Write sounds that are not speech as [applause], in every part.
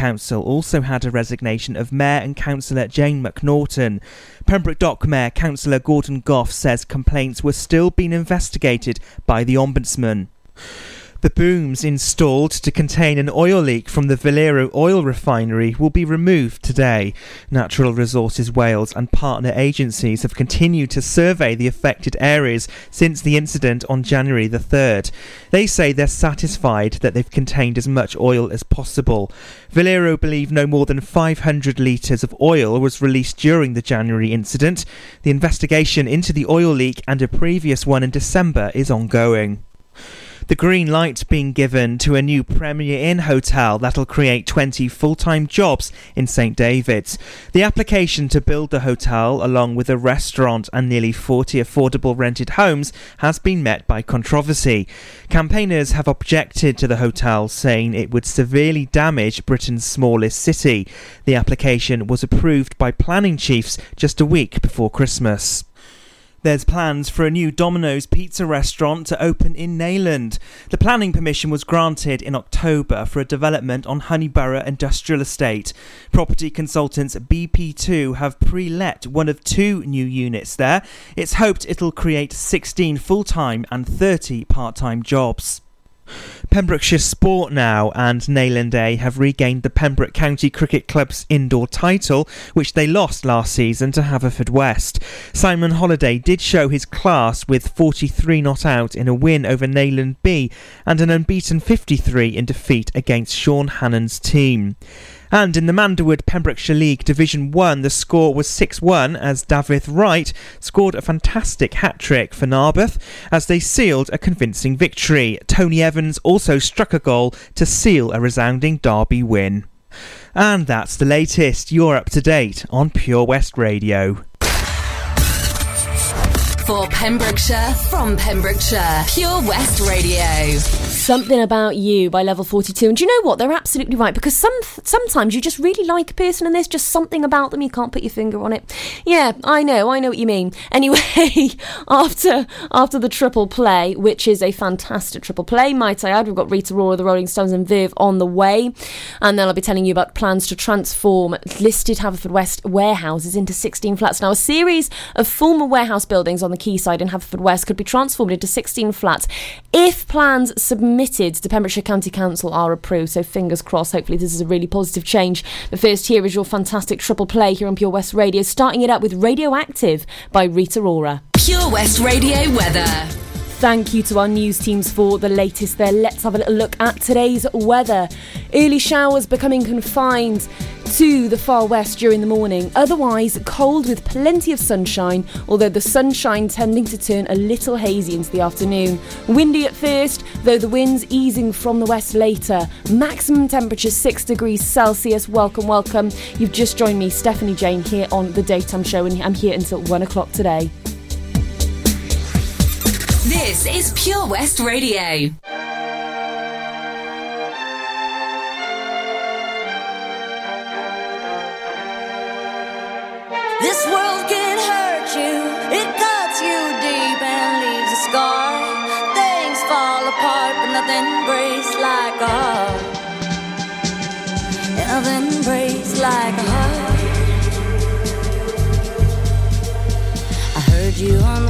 Council also had a resignation of Mayor and Councillor Jane McNaughton. Pembroke Dock Mayor Councillor Gordon Goff says complaints were still being investigated by the Ombudsman. The booms installed to contain an oil leak from the Valero oil refinery will be removed today. Natural Resources Wales and partner agencies have continued to survey the affected areas since the incident on January the 3rd. They say they're satisfied that they've contained as much oil as possible. Valero believe no more than 500 litres of oil was released during the January incident. The investigation into the oil leak and a previous one in December is ongoing the green light being given to a new Premier Inn hotel that'll create 20 full time jobs in St David's. The application to build the hotel, along with a restaurant and nearly 40 affordable rented homes, has been met by controversy. Campaigners have objected to the hotel, saying it would severely damage Britain's smallest city. The application was approved by planning chiefs just a week before Christmas. There's plans for a new Domino's pizza restaurant to open in Neyland. The planning permission was granted in October for a development on Honeyborough Industrial Estate. Property consultants BP2 have pre let one of two new units there. It's hoped it'll create 16 full time and 30 part time jobs. Pembrokeshire Sport now and Neyland A have regained the Pembroke County Cricket Club's indoor title, which they lost last season to Haverfordwest. Simon Holliday did show his class with 43 not out in a win over Neyland B and an unbeaten 53 in defeat against Sean Hannon's team. And in the Manderwood Pembrokeshire League Division 1, the score was 6 1 as Davith Wright scored a fantastic hat trick for Narberth as they sealed a convincing victory. Tony Evans also struck a goal to seal a resounding Derby win. And that's the latest. You're up to date on Pure West Radio. For Pembrokeshire, from Pembrokeshire, Pure West Radio. Something About You by Level 42. And do you know what? They're absolutely right because some sometimes you just really like a person and there's just something about them you can't put your finger on it. Yeah, I know. I know what you mean. [laughs] Anyway, after after the triple play, which is a fantastic triple play, might I add, we've got Rita Ora, the Rolling Stones and Viv on the way. And then I'll be telling you about plans to transform listed Haverfordwest warehouses into 16 flats. Now, a series of former warehouse buildings on the quayside in Haverfordwest could be transformed into 16 flats if plans submitted to Pembrokeshire County Council are approved. So fingers crossed, hopefully this is a really positive change. But first, here is your fantastic triple play here on Pure West Radio, starting it up with Radioactive by Rita Ora. Pure West Radio weather. Thank you to our news teams for the latest there. Let's have a little look at today's weather. Early showers becoming confined to the far west during the morning. Otherwise, cold with plenty of sunshine, although the sunshine tending to turn a little hazy into the afternoon. Windy at first, though the winds easing from the west later. Maximum temperature 6 degrees Celsius. Welcome, welcome. You've just joined me, Stephanie Jane, here on The Daytime Show, and I'm here until 1 o'clock today. This is Pure West Radio. This world can hurt you, it cuts you deep and leaves a scar. Things fall apart, but nothing breaks like a heart. Nothing breaks like a heart. I heard you on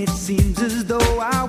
It seems as though I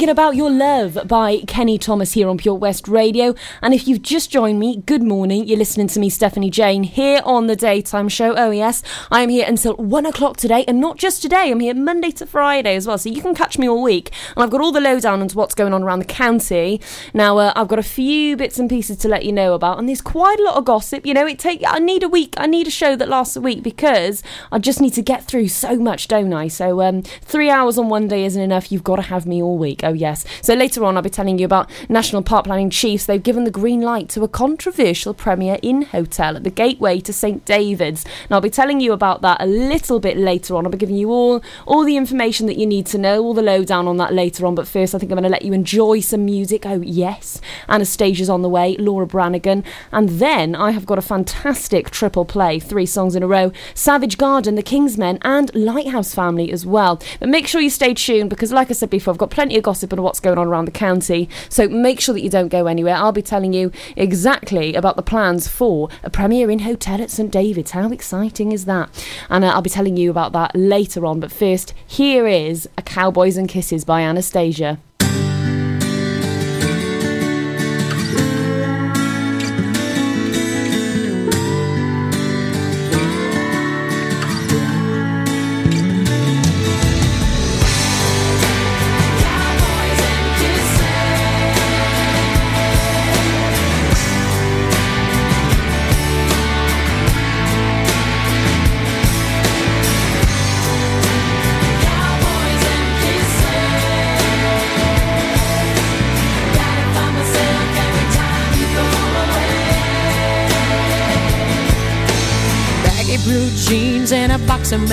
Thinking About Your Love by Kenny Thomas here on Pure West Radio. And if you've just joined me, good morning. You're listening to me, Stephanie Jane, here on the Daytime Show. Oh, yes, I am here until one o'clock today. And not just today, I'm here Monday to Friday as well. So you can catch me all week. And I've got all the lowdown on what's going on around the county. Now, uh, I've got a few bits and pieces to let you know about. And there's quite a lot of gossip. You know, it take I need a week. I need a show that lasts a week because I just need to get through so much, don't I? So um, three hours on one day isn't enough. You've got to have me all week. Yes. So later on, I'll be telling you about National Park Planning Chiefs. They've given the green light to a controversial Premier Inn hotel at the gateway to St David's. And I'll be telling you about that a little bit later on. I'll be giving you all, all the information that you need to know, all the lowdown on that later on. But first, I think I'm going to let you enjoy some music. Oh, yes. Anastacia's on the way, Laura Branigan. And then I have got a fantastic triple play, three songs in a row Savage Garden, The Kingsmen, and Lighthouse Family as well. But make sure you stay tuned because, like I said before, I've got plenty of gossip on what's going on around the county. So make sure that you don't go anywhere. I'll be telling you exactly about the plans for a Premier Inn hotel at St David's. How exciting is that? And uh, I'll be telling you about that later on. But first, here is A Cowboys and Kisses by Anastacia.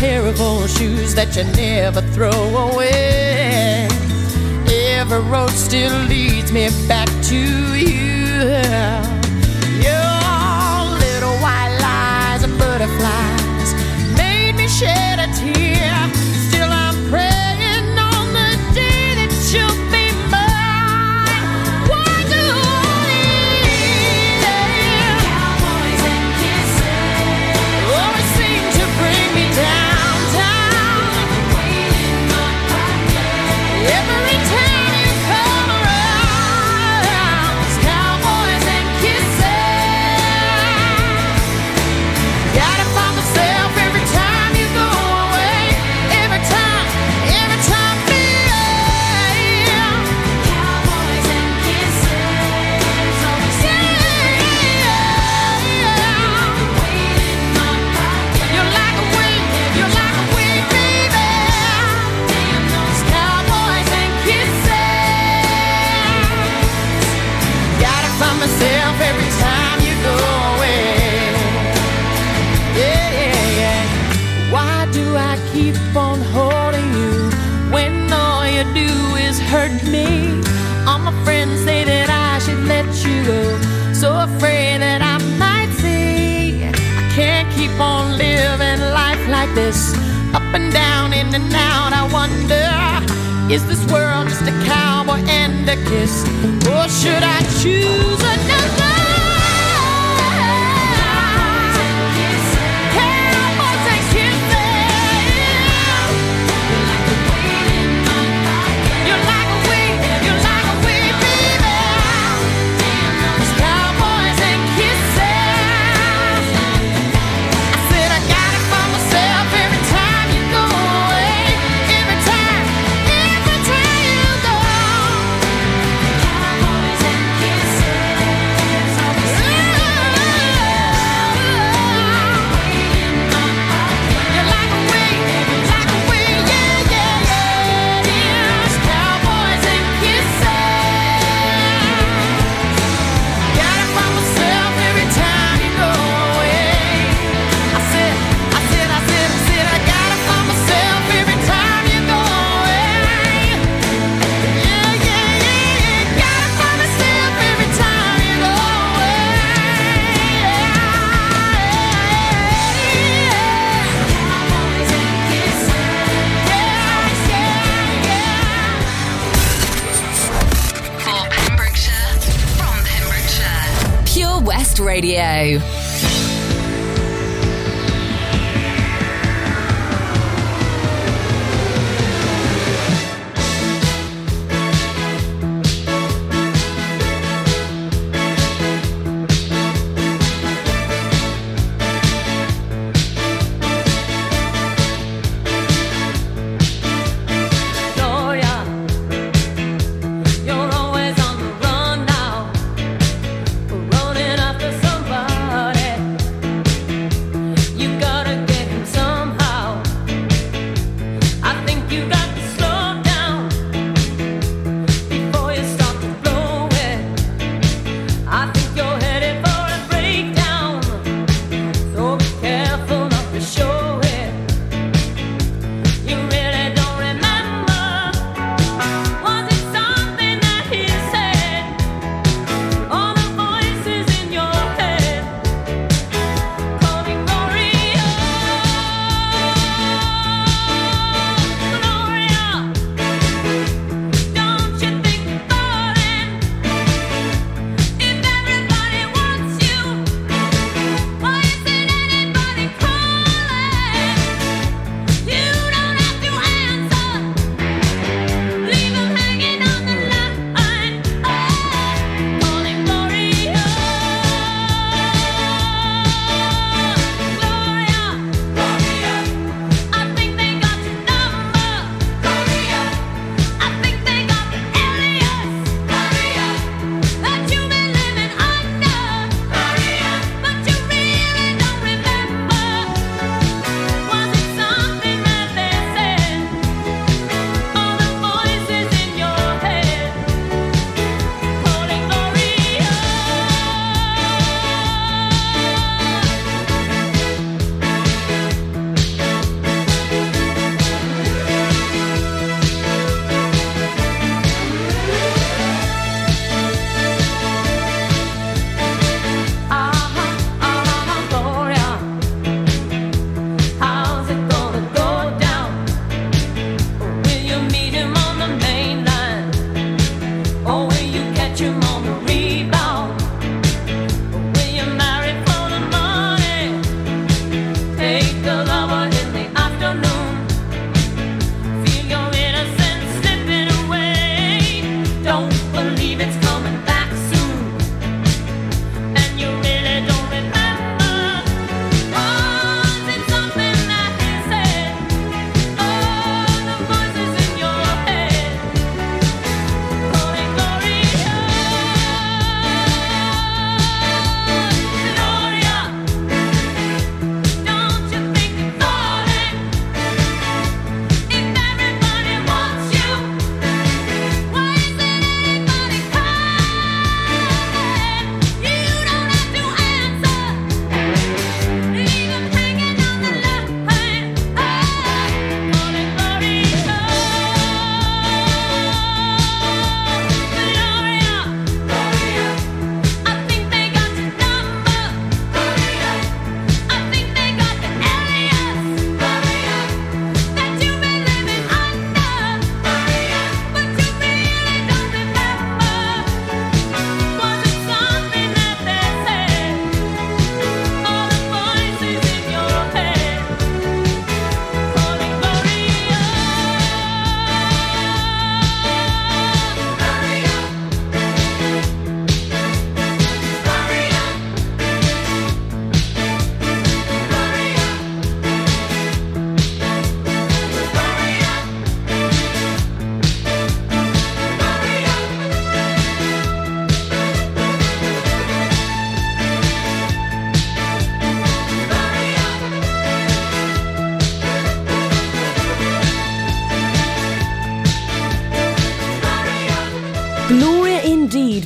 pair of old shoes that you never throw away. Every road still leads me back to you. Your little white lies and butterflies made me shed a that I might see. I can't keep on living life like this. Up and down, in and out, I wonder Is this world just a cowboy and a kiss? Or should I choose Radio.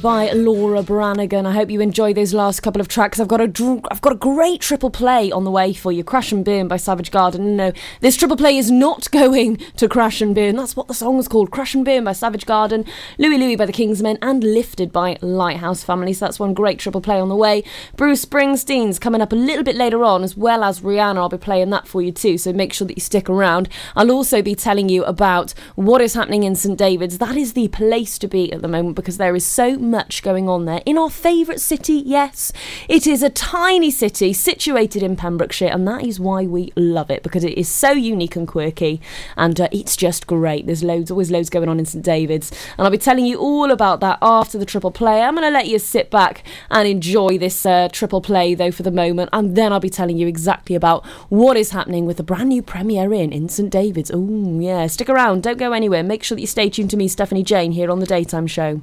by Laura Branigan. I hope you enjoy those last couple of tracks. I've got a dr- I've got a great triple play on the way for you. Crash and Burn by Savage Garden. No, this triple play is not [laughs] going to Crash and Burn. That's what the song is called. Crash and Burn by Savage Garden. Louie Louie by the Kingsmen and Lifted by Lighthouse Family. So that's one great triple play on the way. Bruce Springsteen's coming up a little bit later on, as well as Rihanna. I'll be playing that for you too. So make sure that you stick around. I'll also be telling you about what is happening in St David's. That is the place to be at the moment because there is so much much going on there. In our favourite city, yes. It is a tiny city situated in Pembrokeshire, and that is why we love it because it is so unique and quirky, and uh, it's just great. There's loads, always loads going on in St David's, and I'll be telling you all about that after the triple play. I'm going to let you sit back and enjoy this uh, triple play though for the moment, and then I'll be telling you exactly about what is happening with the brand new Premier Inn in St David's. Oh yeah, stick around, don't go anywhere. Make sure that you stay tuned to me, Stephanie Jane, here on the Daytime Show.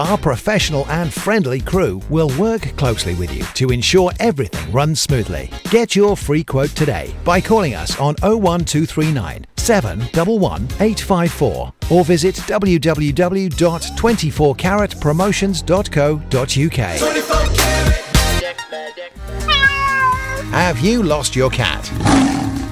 Our professional and friendly crew will work closely with you to ensure everything runs smoothly. Get your free quote today by calling us on 01239 711 854 or visit www.24caratpromotions.co.uk. Have you lost your cat?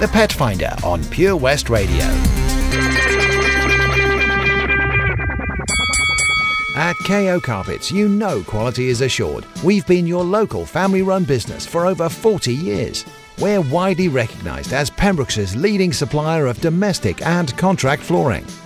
The Pet Finder on Pure West Radio. At KO Carpets, you know quality is assured. We've been your local family run business for over 40 years. We're widely recognised as Pembroke's leading supplier of domestic and contract flooring.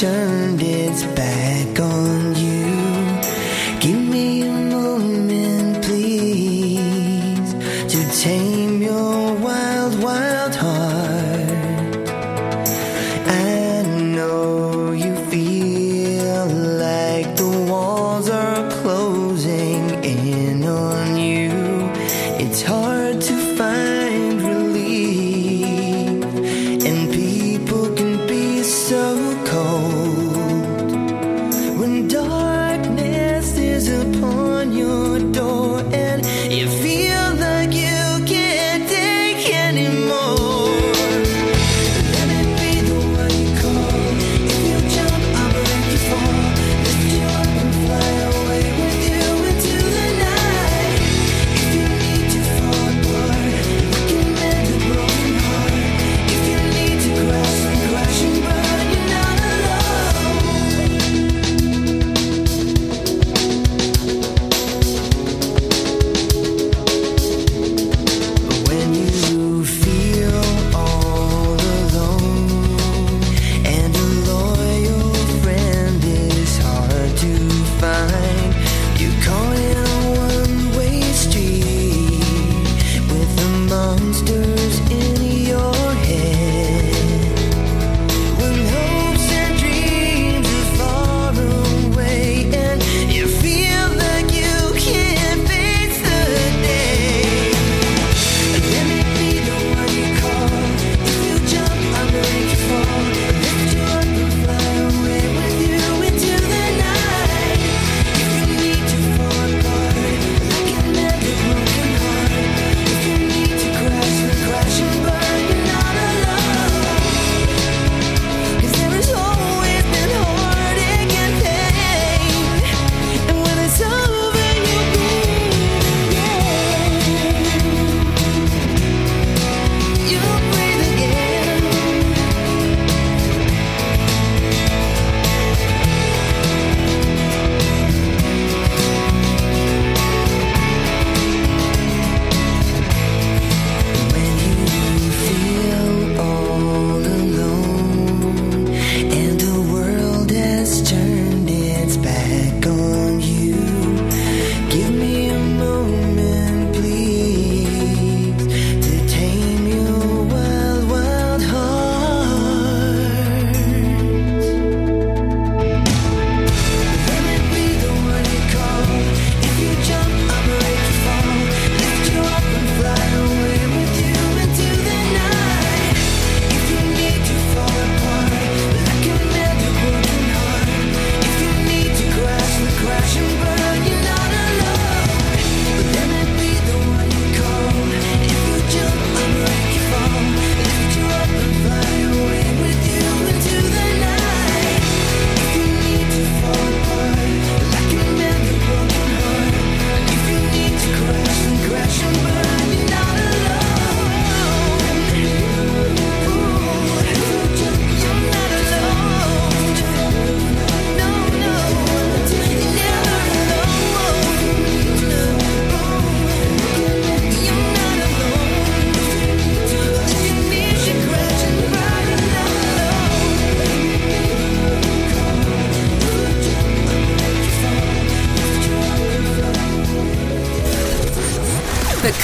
Turned its back on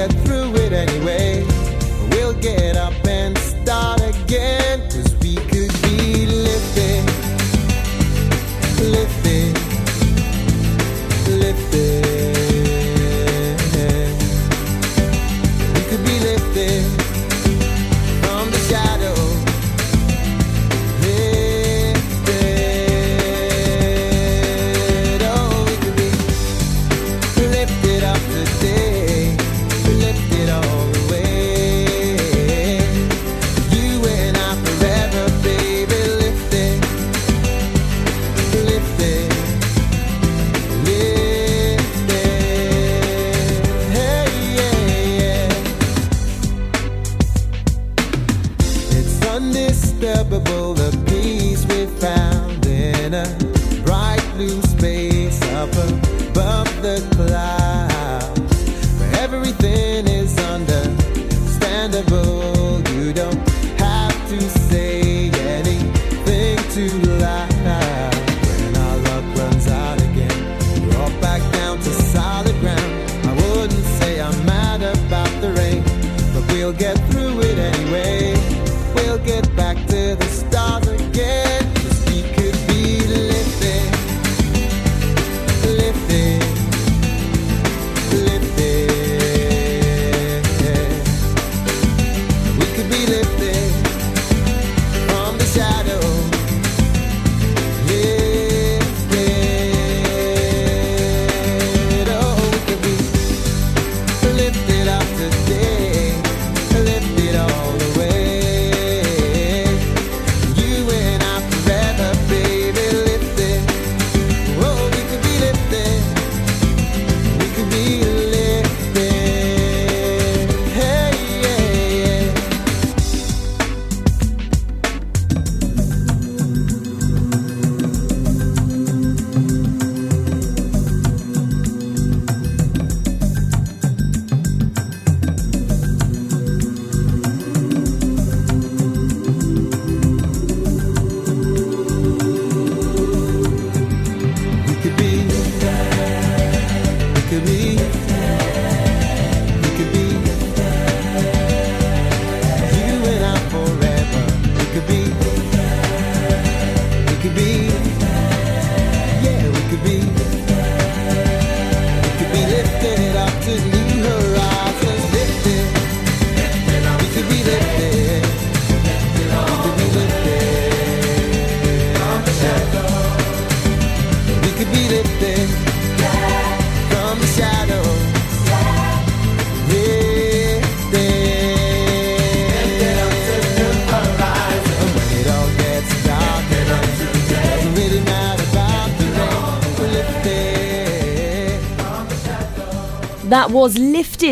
get through.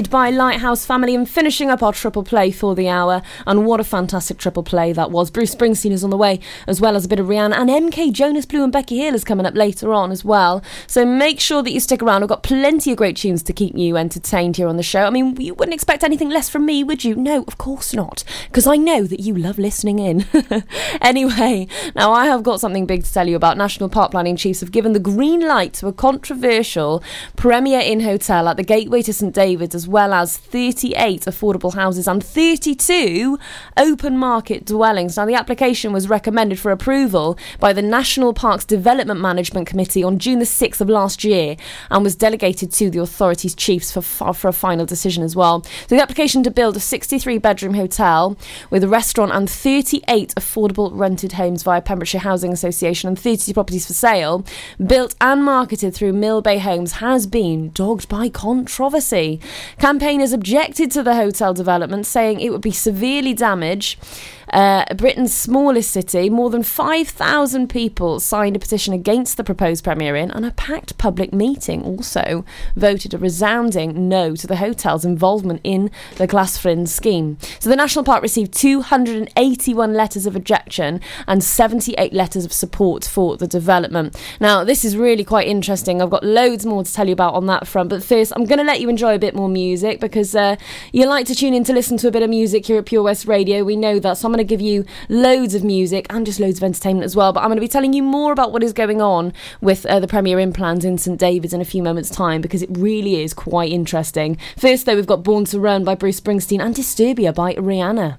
By Lighthouse Family and finishing up our triple play for the hour. And what a fantastic triple play that was. Bruce Springsteen is on the way, as well as a bit of Rihanna. And MK Jonas Blue and Becky Hill is coming up later on as well. So make sure that you stick around. I've got plenty of great tunes to keep you entertained here on the show. I mean, you wouldn't expect anything less from me, would you? No, of course not. Because I know that you love listening in. [laughs] anyway, now I have got something big to tell you about. National Park Planning Chiefs have given the green light to a controversial Premier Inn hotel at the Gateway to St David's, as well as 38 affordable houses and 32 open market dwellings. Now, the application was recommended for approval by the National Parks Development Management Committee on June the 6th of last year and was delegated to the authorities' chiefs for, for a final decision as well. So, the application to build a 63 bedroom hotel with a restaurant and 38 affordable rented homes via Pembrokeshire Housing Association and 30 properties for sale, built and marketed through Mill Bay Homes, has been dogged by controversy. Campaigners objected to the hotel development, saying it would be severely damaged. Uh, Britain's smallest city, more than 5,000 people signed a petition against the proposed Premier Inn, and a packed public meeting also voted a resounding no to the hotel's involvement in the Glasfryn scheme. So the National Park received 281 letters of objection and 78 letters of support for the development. Now, this is really quite interesting. I've got loads more to tell you about on that front, but first, I'm going to let you enjoy a bit more music because uh, you like to tune in to listen to a bit of music here at Pure West Radio. We know that, to give you loads of music and just loads of entertainment as well. But I'm going to be telling you more about what is going on with uh, the Premier Inn plans in St David's in a few moments' time because it really is quite interesting. First, though, we've got Born to Run by Bruce Springsteen and Disturbia by Rihanna.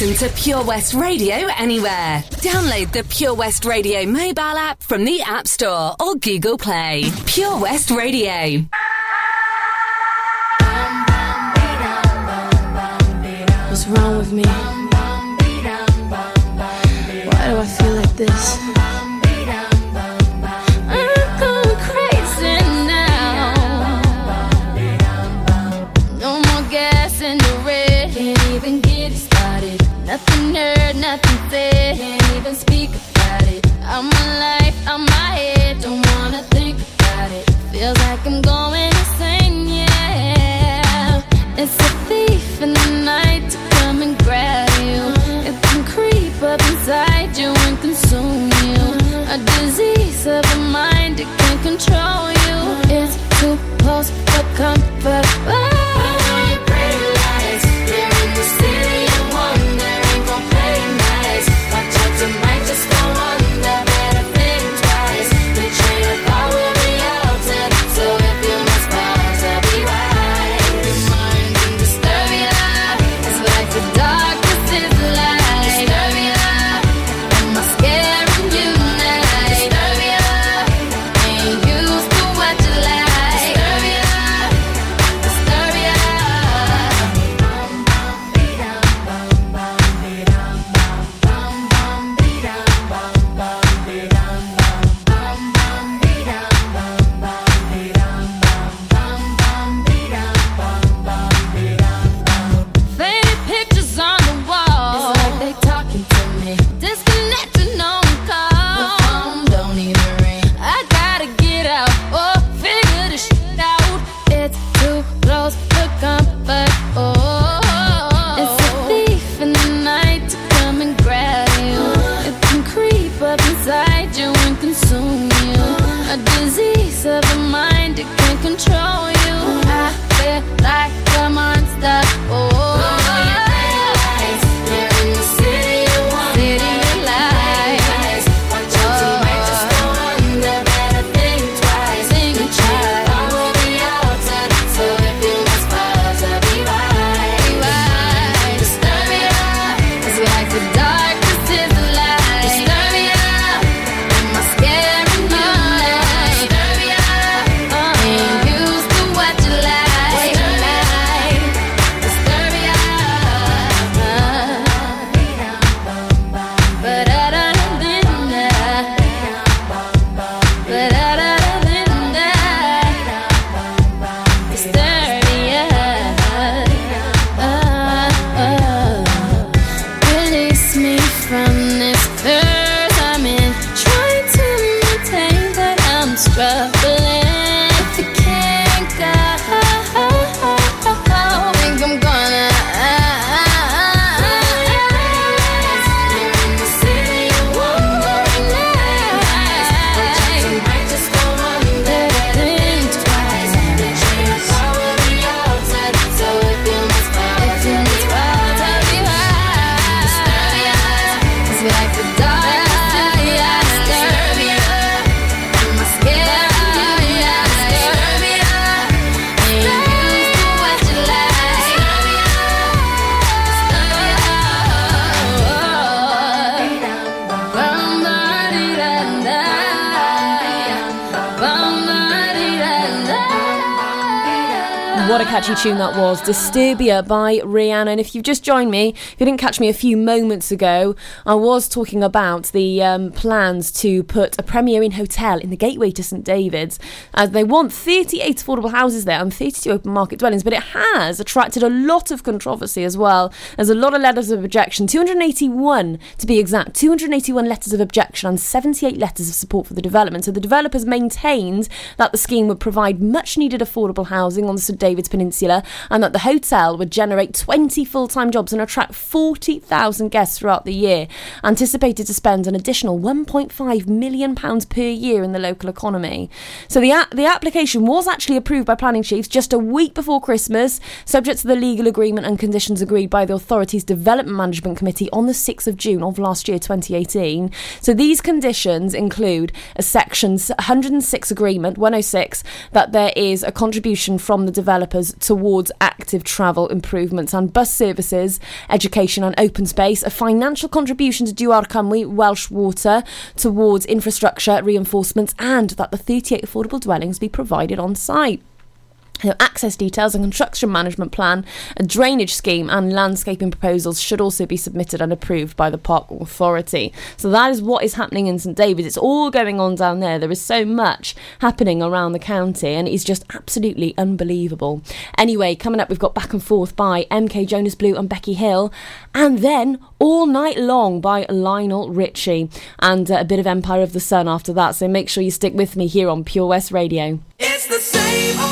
Listen to Pure West Radio anywhere. Download the Pure West Radio mobile app from the App Store or Google Play. Pure West Radio. What's wrong with me? Why do I feel like this? I'm alive, I'm my head. Don't wanna think about it. Feels like I'm going catchy tune that was. Disturbia by Rihanna. And if you've just joined me, if you didn't catch me a few moments ago, I was talking about the um, plans to put a Premier Inn hotel in the gateway to St David's. As they want 38 affordable houses there and 32 open market dwellings, but it has attracted a lot of controversy as well. There's a lot of letters of objection, 281 to be exact, 281 letters of objection and 78 letters of support for the development. So the developers maintained that the scheme would provide much needed affordable housing on the St David's Peninsula Peninsula, and that the hotel would generate 20 full time jobs and attract 40,000 guests throughout the year, anticipated to spend an additional £1.5 million per year in the local economy. So the, a- the application was actually approved by planning chiefs just a week before Christmas, subject to the legal agreement and conditions agreed by the authority's Development Management Committee on the 6th of June of last year, 2018. So these conditions include a Section 106 agreement, 106, that there is a contribution from the developers towards active travel improvements and bus services, education and open space, a financial contribution to Dŵr Cymru Welsh Water towards infrastructure reinforcements, and that the 38 affordable dwellings be provided on site access details, a construction management plan, a drainage scheme, and landscaping proposals should also be submitted and approved by the park authority. So that is what is happening in St David's. It's all going on down there. There is so much happening around the county, and it is just absolutely unbelievable. Anyway, coming up, we've got Back and Forth by MK Jonas Blue and Becky Hill, and then All Night Long by Lionel Richie, and uh, a bit of Empire of the Sun after that. So make sure you stick with me here on Pure West Radio. It's the same.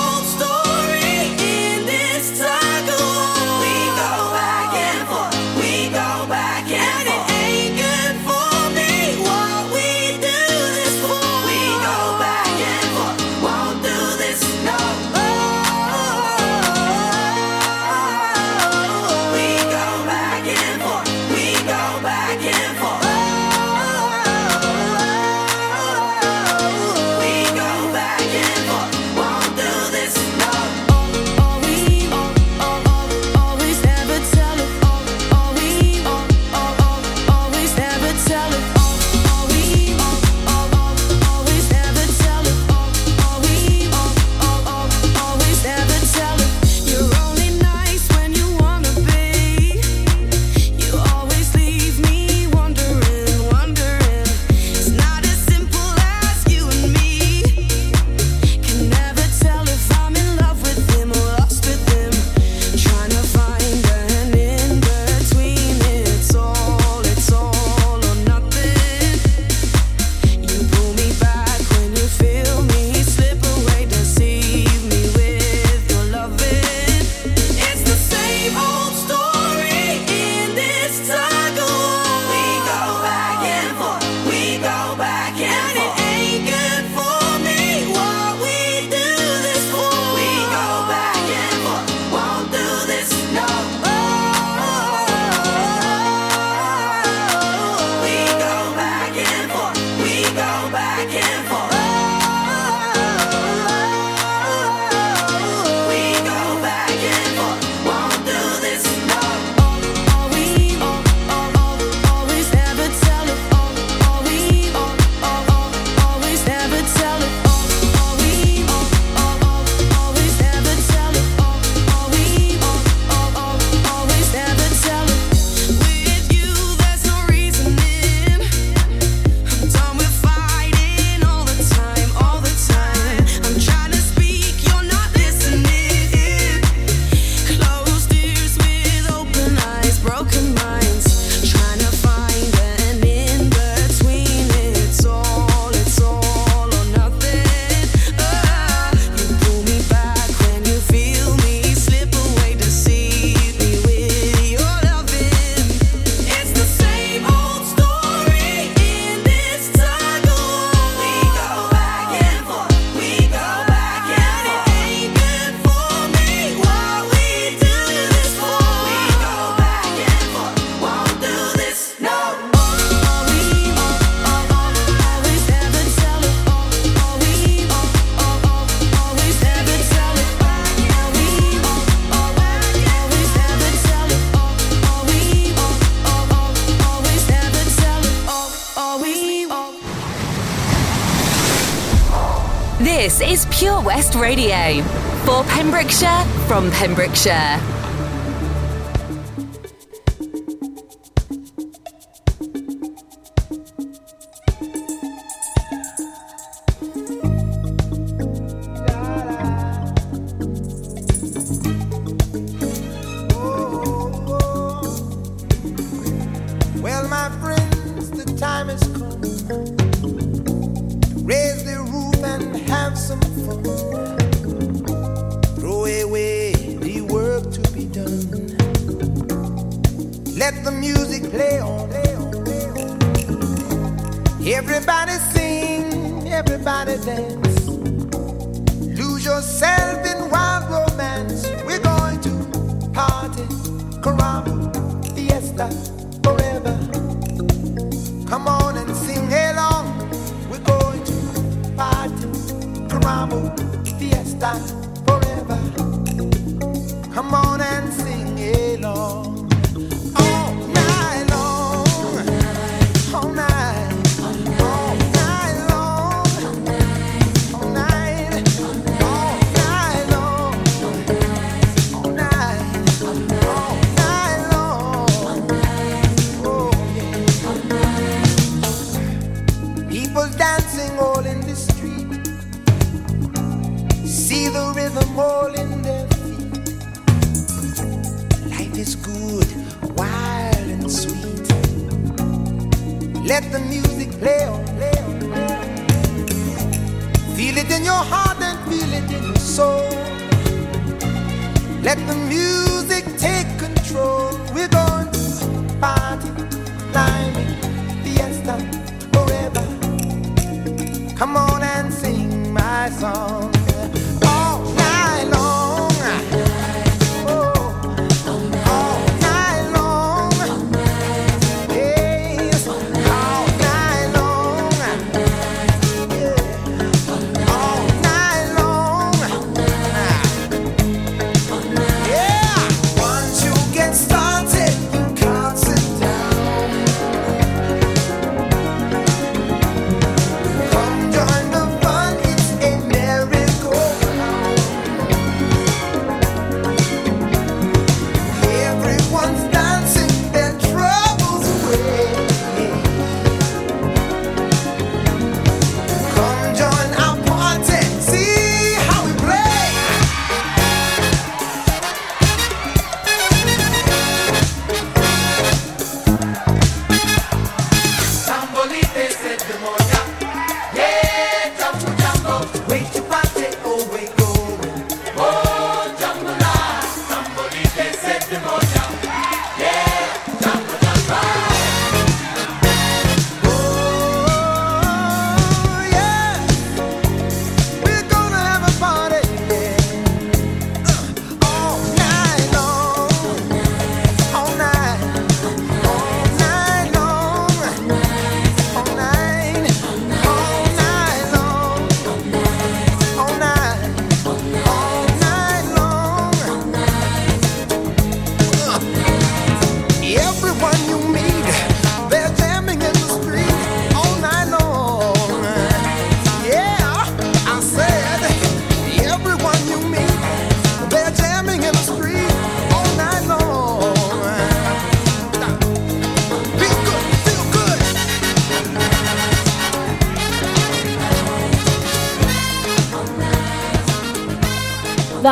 Pembrokeshire. Let the music play on. Everybody sing, everybody dance. Lose yourself in wild romance. We're going to party, caramba, fiesta.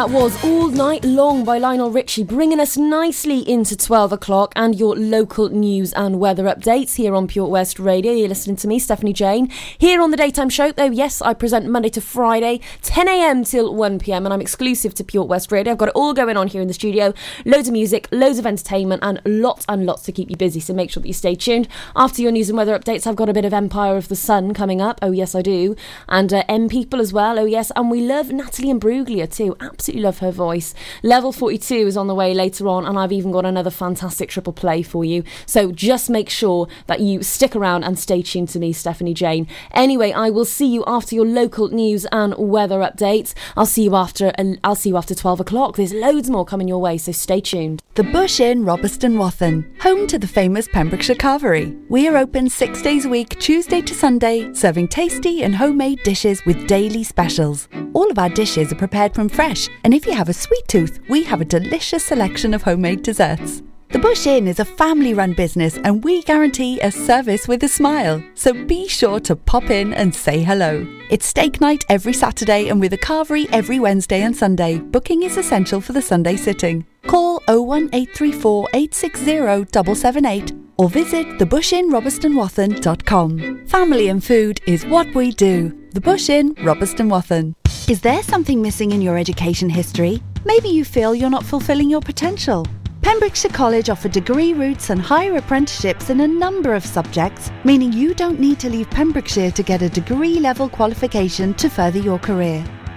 That was All Night Long by Lionel Richie, bringing us nicely into 12 o'clock and your local news and weather updates here on Pure West Radio. You're listening to me, Stephanie Jane. Here on the Daytime Show, though, yes, I present Monday to Friday, 10am till 1pm, and I'm exclusive to Pure West Radio. I've got it all going on here in the studio. Loads of music, loads of entertainment, and lots and lots to keep you busy, so make sure that you stay tuned. After your news and weather updates, I've got a bit of Empire of the Sun coming up. Oh, yes, I do. And uh, M People as well. Oh, yes. And we love Natalie Imbruglia too. Absolutely love her voice. Level 42 is on the way later on, and I've even got another fantastic triple play for you. So just make sure that you stick around and stay tuned to me, Stephanie Jane. Anyway, I will see you after your local news and weather updates. I'll see you after. Uh, I'll see you after 12 o'clock. There's loads more coming your way, so stay tuned. The Bush Inn, Robeston Wathen, home to the famous Pembrokeshire Carvery. We are open six days a week, Tuesday to Sunday, serving tasty and homemade dishes with daily specials. All of our dishes are prepared from fresh, and if you have a sweet tooth, we have a delicious selection of homemade desserts. The Bush Inn is a family run business and we guarantee a service with a smile. So be sure to pop in and say hello. It's steak night every Saturday and with a carvery every Wednesday and Sunday. Booking is essential for the Sunday sitting. Call 01834 860 778 or visit thebushinrobertsonwathen.com. Family and food is what we do. The Bush Inn, Robeston Wathen. Is there something missing in your education history? Maybe you feel you're not fulfilling your potential. Pembrokeshire College offer degree routes and higher apprenticeships in a number of subjects, meaning you don't need to leave Pembrokeshire to get a degree level qualification to further your career.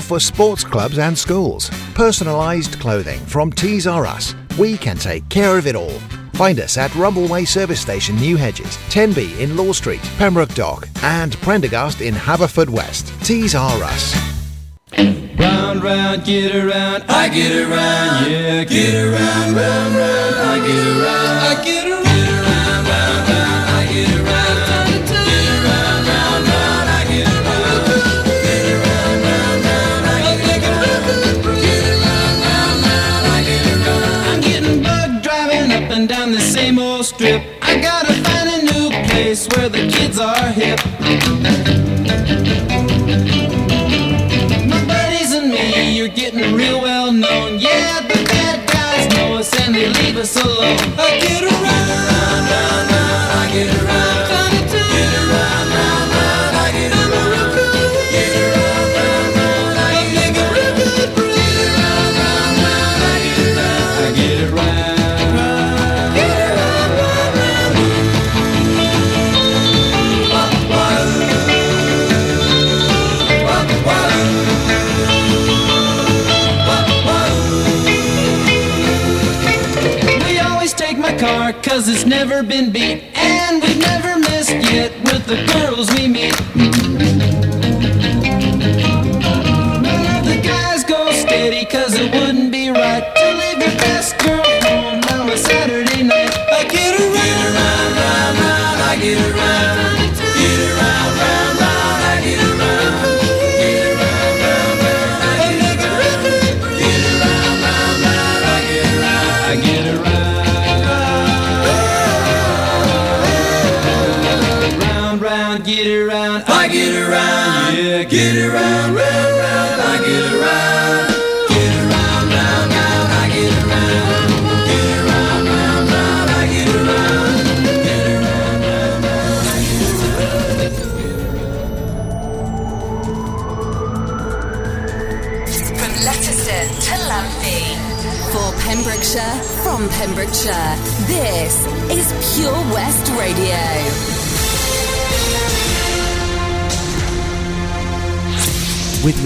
for sports clubs and schools. Personalised clothing from Tees R Us. We can take care of it all. Find us at Rumbleway Service Station, New Hedges, 10B in Law Street, Pembroke Dock, and Prendergast in Haverfordwest. Tees R Us. Round, round, get around, I get around, yeah, get around, round, round, I get around, I get around, strip. I gotta find a new place where the kids are hip. My buddies and me, you're getting real well known. Yeah, the bad guys know us and they leave us alone. Cause it's never been beat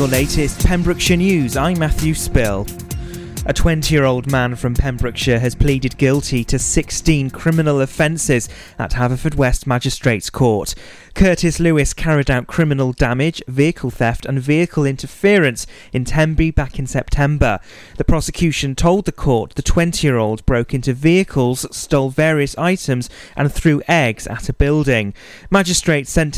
latest Pembrokeshire news, I'm Matthew Spill. A 20 year old man from Pembrokeshire has pleaded guilty to 16 criminal offences at Haverfordwest Magistrates Court. Curtis Lewis carried out criminal damage, vehicle theft, and vehicle interference in Tenby back in September. The prosecution told the court the 20 year old broke into vehicles, stole various items, and threw eggs at a building. Magistrates sentenced